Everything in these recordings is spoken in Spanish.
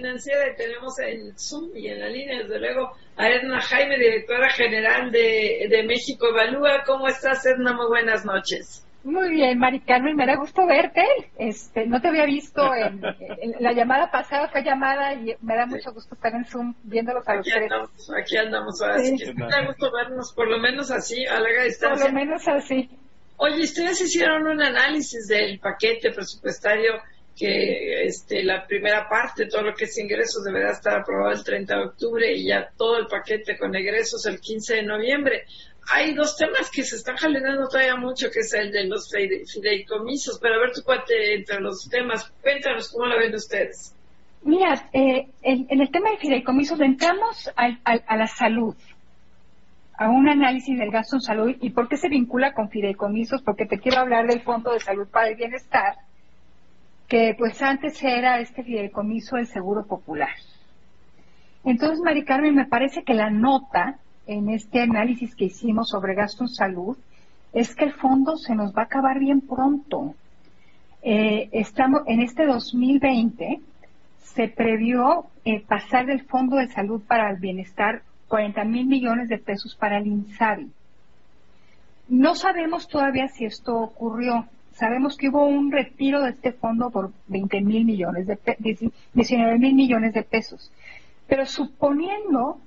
financiera y tenemos en Zoom y en la línea, desde luego, a Edna Jaime, directora general de, de México Evalúa. ¿Cómo estás, Edna? Muy buenas noches. Muy bien, Mari Carmen, me da gusto verte. Este, no te había visto en, la llamada pasada, fue llamada y me da mucho gusto estar en Zoom viéndolos a los aquí Andamos, aquí andamos, ahora sí. me da gusto vernos, por lo menos así, a larga distancia. Por lo menos así. Oye, ustedes hicieron un análisis del paquete presupuestario que este, la primera parte, todo lo que es ingresos, deberá estar aprobado el 30 de octubre y ya todo el paquete con egresos el 15 de noviembre hay dos temas que se están jalando todavía mucho, que es el de los fideicomisos, pero a ver tu cuate entre los temas, cuéntanos cómo lo ven ustedes. Mira, eh, en, el tema de fideicomisos entramos a la salud, a un análisis del gasto en salud y por qué se vincula con fideicomisos, porque te quiero hablar del Fondo de Salud para el Bienestar, que pues antes era este fideicomiso del Seguro Popular. Entonces, Mari Carmen, me parece que la nota en este análisis que hicimos sobre gasto en salud es que el fondo se nos va a acabar bien pronto. Eh, estamos en este 2020 se previó eh, pasar del Fondo de Salud para el Bienestar 40 mil millones de pesos para el INSABI. No sabemos todavía si esto ocurrió. Sabemos que hubo un retiro de este fondo por 20 mil millones de 19 mil millones de pesos. Pero suponiendo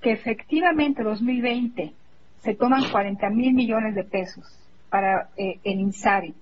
que efectivamente 2020 se toman 40 mil millones de pesos para eh, el INSARI,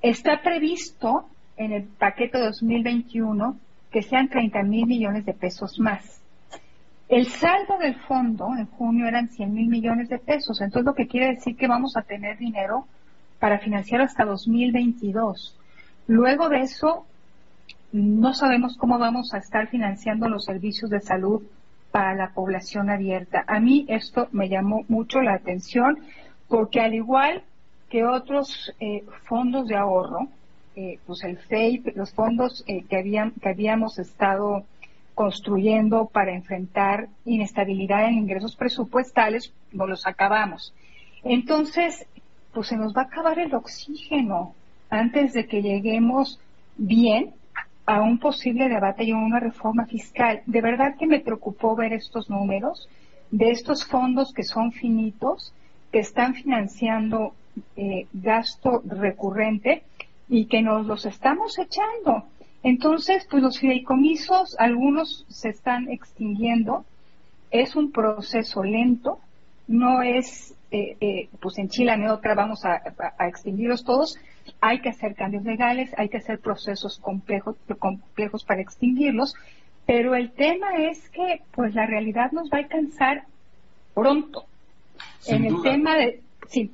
está previsto en el paquete 2021 que sean 30 mil millones de pesos más. El saldo del fondo en junio eran 100 mil millones de pesos, entonces lo que quiere decir que vamos a tener dinero para financiar hasta 2022. Luego de eso, no sabemos cómo vamos a estar financiando los servicios de salud para la población abierta. A mí esto me llamó mucho la atención porque al igual que otros eh, fondos de ahorro, eh, pues el FEIP, los fondos eh, que, habían, que habíamos estado construyendo para enfrentar inestabilidad en ingresos presupuestales, no los acabamos. Entonces, pues se nos va a acabar el oxígeno antes de que lleguemos bien a un posible debate y a una reforma fiscal. De verdad que me preocupó ver estos números de estos fondos que son finitos, que están financiando eh, gasto recurrente y que nos los estamos echando. Entonces, pues los fideicomisos, algunos se están extinguiendo. Es un proceso lento, no es, eh, eh, pues en Chile, en otra vamos a, a extinguirlos todos, hay que hacer cambios legales, hay que hacer procesos complejos, complejos para extinguirlos, pero el tema es que pues la realidad nos va a alcanzar pronto. en el tema de... sin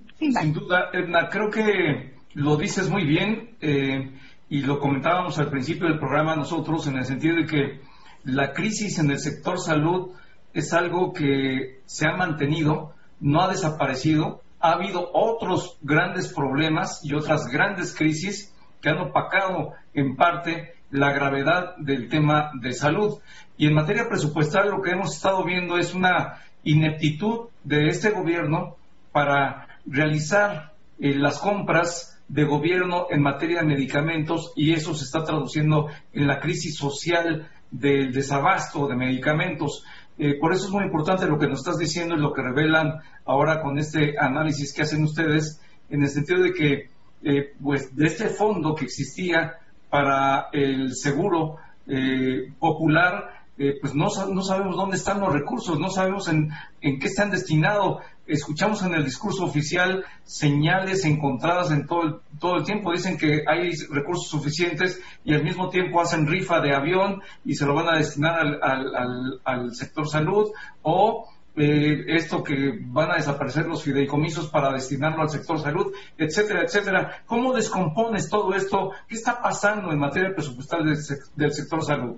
duda, Edna, creo que lo dices muy bien eh, y lo comentábamos al principio del programa nosotros en el sentido de que la crisis en el sector salud es algo que se ha mantenido, no ha desaparecido, ha habido otros grandes problemas y otras grandes crisis que han opacado en parte la gravedad del tema de salud. Y en materia presupuestal lo que hemos estado viendo es una ineptitud de este gobierno para realizar eh, las compras de gobierno en materia de medicamentos y eso se está traduciendo en la crisis social del desabasto de medicamentos. Eh, por eso es muy importante lo que nos estás diciendo y lo que revelan ahora con este análisis que hacen ustedes, en el sentido de que, eh, pues, de este fondo que existía para el seguro eh, popular, pues no, no, sabemos dónde están los recursos, no sabemos en, en qué están destinados. Escuchamos en el discurso oficial señales encontradas en todo el, todo el tiempo. Dicen que hay recursos suficientes y al mismo tiempo hacen rifa de avión y se lo van a destinar al, al, al, sector salud o eh, esto que van a desaparecer los fideicomisos para destinarlo al sector salud, etcétera, etcétera. ¿Cómo descompones todo esto? ¿Qué está pasando en materia presupuestal del, del sector salud?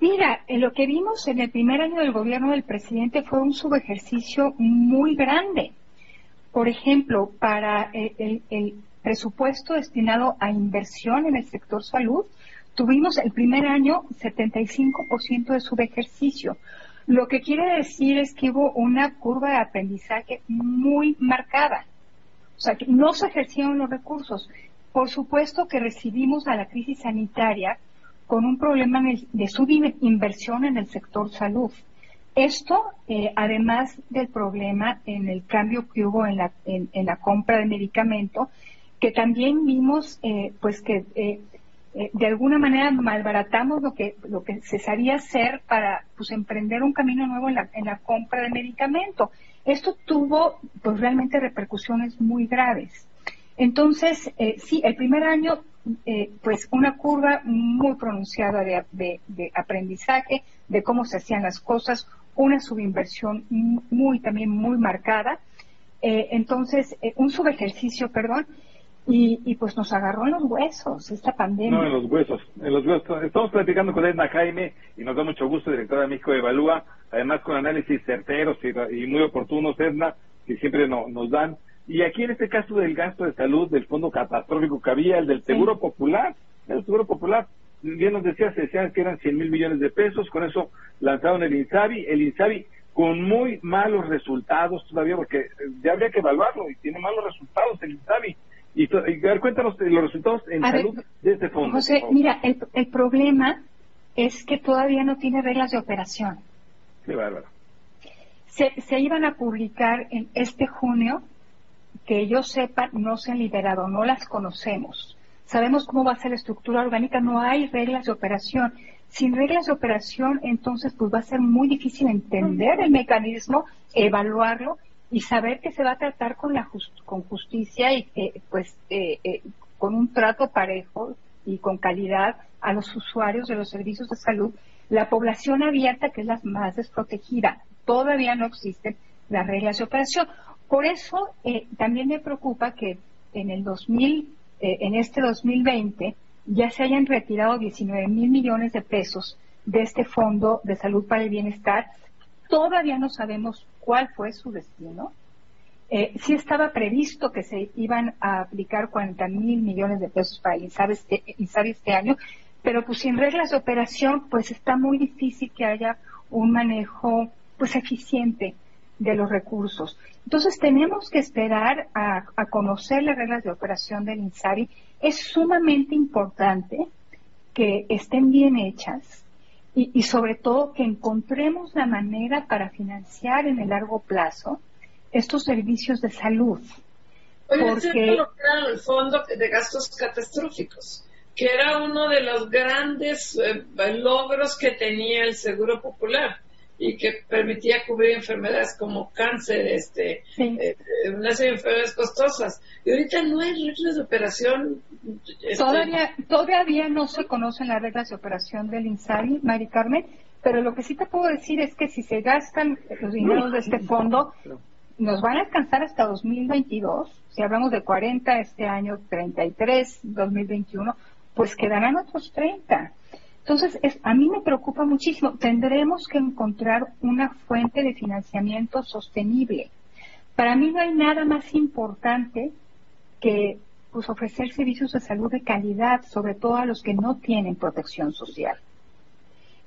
Mira, lo que vimos en el primer año del gobierno del presidente fue un subejercicio muy grande. Por ejemplo, para el, presupuesto destinado a inversión en el sector salud, tuvimos el primer año 75% de subejercicio. Lo que quiere decir es que hubo una curva de aprendizaje muy marcada. O sea, que no se ejercieron los recursos. Por supuesto que recibimos a la crisis sanitaria con un problema de subinversión en el sector salud. Esto, eh, además del problema en el cambio que hubo en la, en, la compra de medicamento, que también vimos, eh, pues que eh, de alguna manera malbaratamos lo que lo que se sabía hacer para pues emprender un camino nuevo en la, en la compra de medicamento. Esto tuvo pues realmente repercusiones muy graves. Entonces, sí, el primer año eh, pues una curva muy pronunciada de, aprendizaje, de cómo se hacían las cosas, una subinversión muy también muy marcada, eh, entonces eh, un subejercicio, perdón, y, pues nos agarró en los huesos esta pandemia. No, en los huesos, en los huesos. Estamos platicando con Edna Jaime y nos da mucho gusto, directora de México Evalúa, además con análisis certeros y, muy oportunos, Edna, que siempre nos dan. Y aquí en este caso del gasto de salud del fondo catastrófico que había, el del Seguro Popular, el Seguro Popular, bien nos decía, se decían que eran 100 mil millones de pesos, con eso lanzaron el INSABI, el INSABI con muy malos resultados todavía, porque ya habría que evaluarlo y tiene malos resultados el INSABI. Y, y ver, cuéntanos los resultados en salud de este fondo. José, mira, el, el problema es que todavía no tiene reglas de operación. Qué bárbaro. Se, se iban a publicar en este junio que yo sepa no se han liberado, no las conocemos. Sabemos cómo va a ser la estructura orgánica, no hay reglas de operación. Sin reglas de operación, entonces, pues va a ser muy difícil entender el mecanismo, evaluarlo y saber que se va a tratar con la con justicia y que, pues, eh, eh, con un trato parejo y con calidad a los usuarios de los servicios de salud. La población abierta, que es la más desprotegida, todavía no existen las reglas de operación. Por eso eh, también me preocupa que en el 2000, eh, en este 2020, ya se hayan retirado 19 mil millones de pesos de este Fondo de Salud para el Bienestar. Todavía no sabemos cuál fue su destino. Eh, sí estaba previsto que se iban a aplicar 40 mil millones de pesos para el INSABI este, este año, pero pues sin reglas de operación, pues está muy difícil que haya un manejo pues eficiente de los recursos. Entonces tenemos que esperar a, conocer las reglas de operación del INSABI. Es sumamente importante que estén bien hechas y, sobre todo que encontremos la manera para financiar en el largo plazo estos servicios de salud. porque el fondo de gastos catastróficos, que era uno de los grandes eh, logros que tenía el Seguro Popular y que permitía cubrir enfermedades como cáncer, este, eh, una serie de enfermedades costosas. Y ahorita no hay reglas de operación. Este, todavía, todavía no se conocen las reglas de operación del INSABI, Mari Carmen, pero lo que sí te puedo decir es que si se gastan los dineros de este fondo, nos van a alcanzar hasta 2022. Si hablamos de 40 este año, 33, 2021, pues quedarán otros 30. Entonces, es, a mí me preocupa muchísimo. Tendremos que encontrar una fuente de financiamiento sostenible. Para mí no hay nada más importante que pues, ofrecer servicios de salud de calidad, sobre todo a los que no tienen protección social.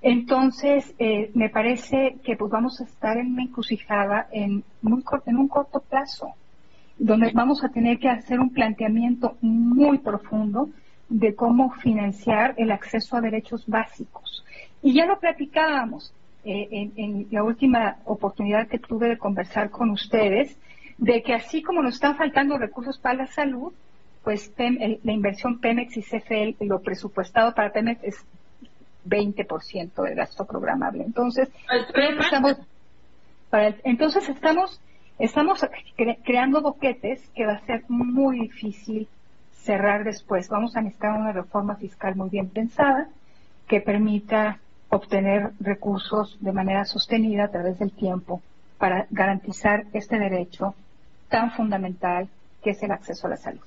Entonces, eh, me parece que pues, vamos a estar en una encrucijada en, en un corto plazo, donde vamos a tener que hacer un planteamiento muy profundo de cómo financiar el acceso a derechos básicos. Y ya lo platicábamos eh, en, la última oportunidad que tuve de conversar con ustedes, de que así como nos están faltando recursos para la salud, pues la inversión Pemex y CFL, lo presupuestado para Pemex es 20% del gasto programable. Entonces, estamos, para entonces estamos, estamos creando boquetes que va a ser muy difícil cerrar después. Vamos a necesitar una reforma fiscal muy bien pensada que permita obtener recursos de manera sostenida a través del tiempo para garantizar este derecho tan fundamental que es el acceso a la salud.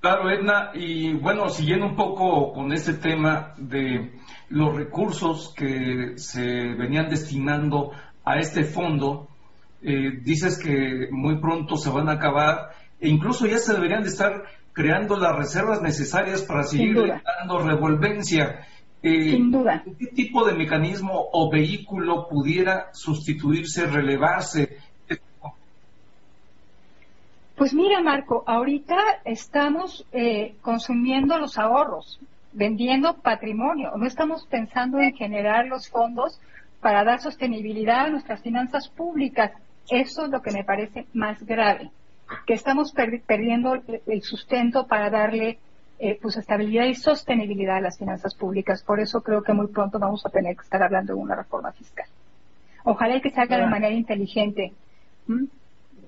Claro, Edna, y bueno, siguiendo un poco con este tema de los recursos que se venían destinando a este fondo, eh, dices que muy pronto se van a acabar e incluso ya se deberían de estar creando las reservas necesarias para seguir dando revolvencia. Eh, Sin duda. ¿Qué tipo de mecanismo o vehículo pudiera sustituirse, relevarse? Pues mira, Marco, ahorita estamos eh, consumiendo los ahorros. vendiendo patrimonio, no estamos pensando en generar los fondos para dar sostenibilidad a nuestras finanzas públicas. Eso es lo que me parece más grave, que estamos perdiendo el sustento para darle eh, pues estabilidad y sostenibilidad a las finanzas públicas. Por eso creo que muy pronto vamos a tener que estar hablando de una reforma fiscal. Ojalá que se haga de ah. manera inteligente. ¿Mm?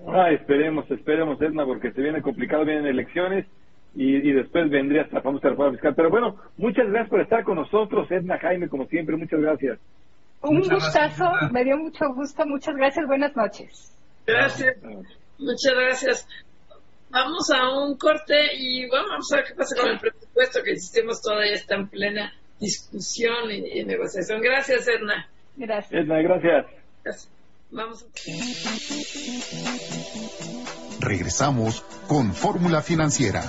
Ah, esperemos, esperemos, Edna, porque se viene complicado, vienen elecciones y, después vendría esta famosa reforma fiscal. Pero bueno, muchas gracias por estar con nosotros, Edna Jaime, como siempre, muchas gracias. Un gustazo, me dio mucho gusto, muchas gracias, buenas noches. Gracias, muchas gracias. Vamos a un corte y bueno, vamos a ver qué pasa con el presupuesto que el sistema todavía está en plena discusión y, negociación. Gracias, Edna. Gracias. Edna, gracias. Vamos. Regresamos con Fórmula Financiera.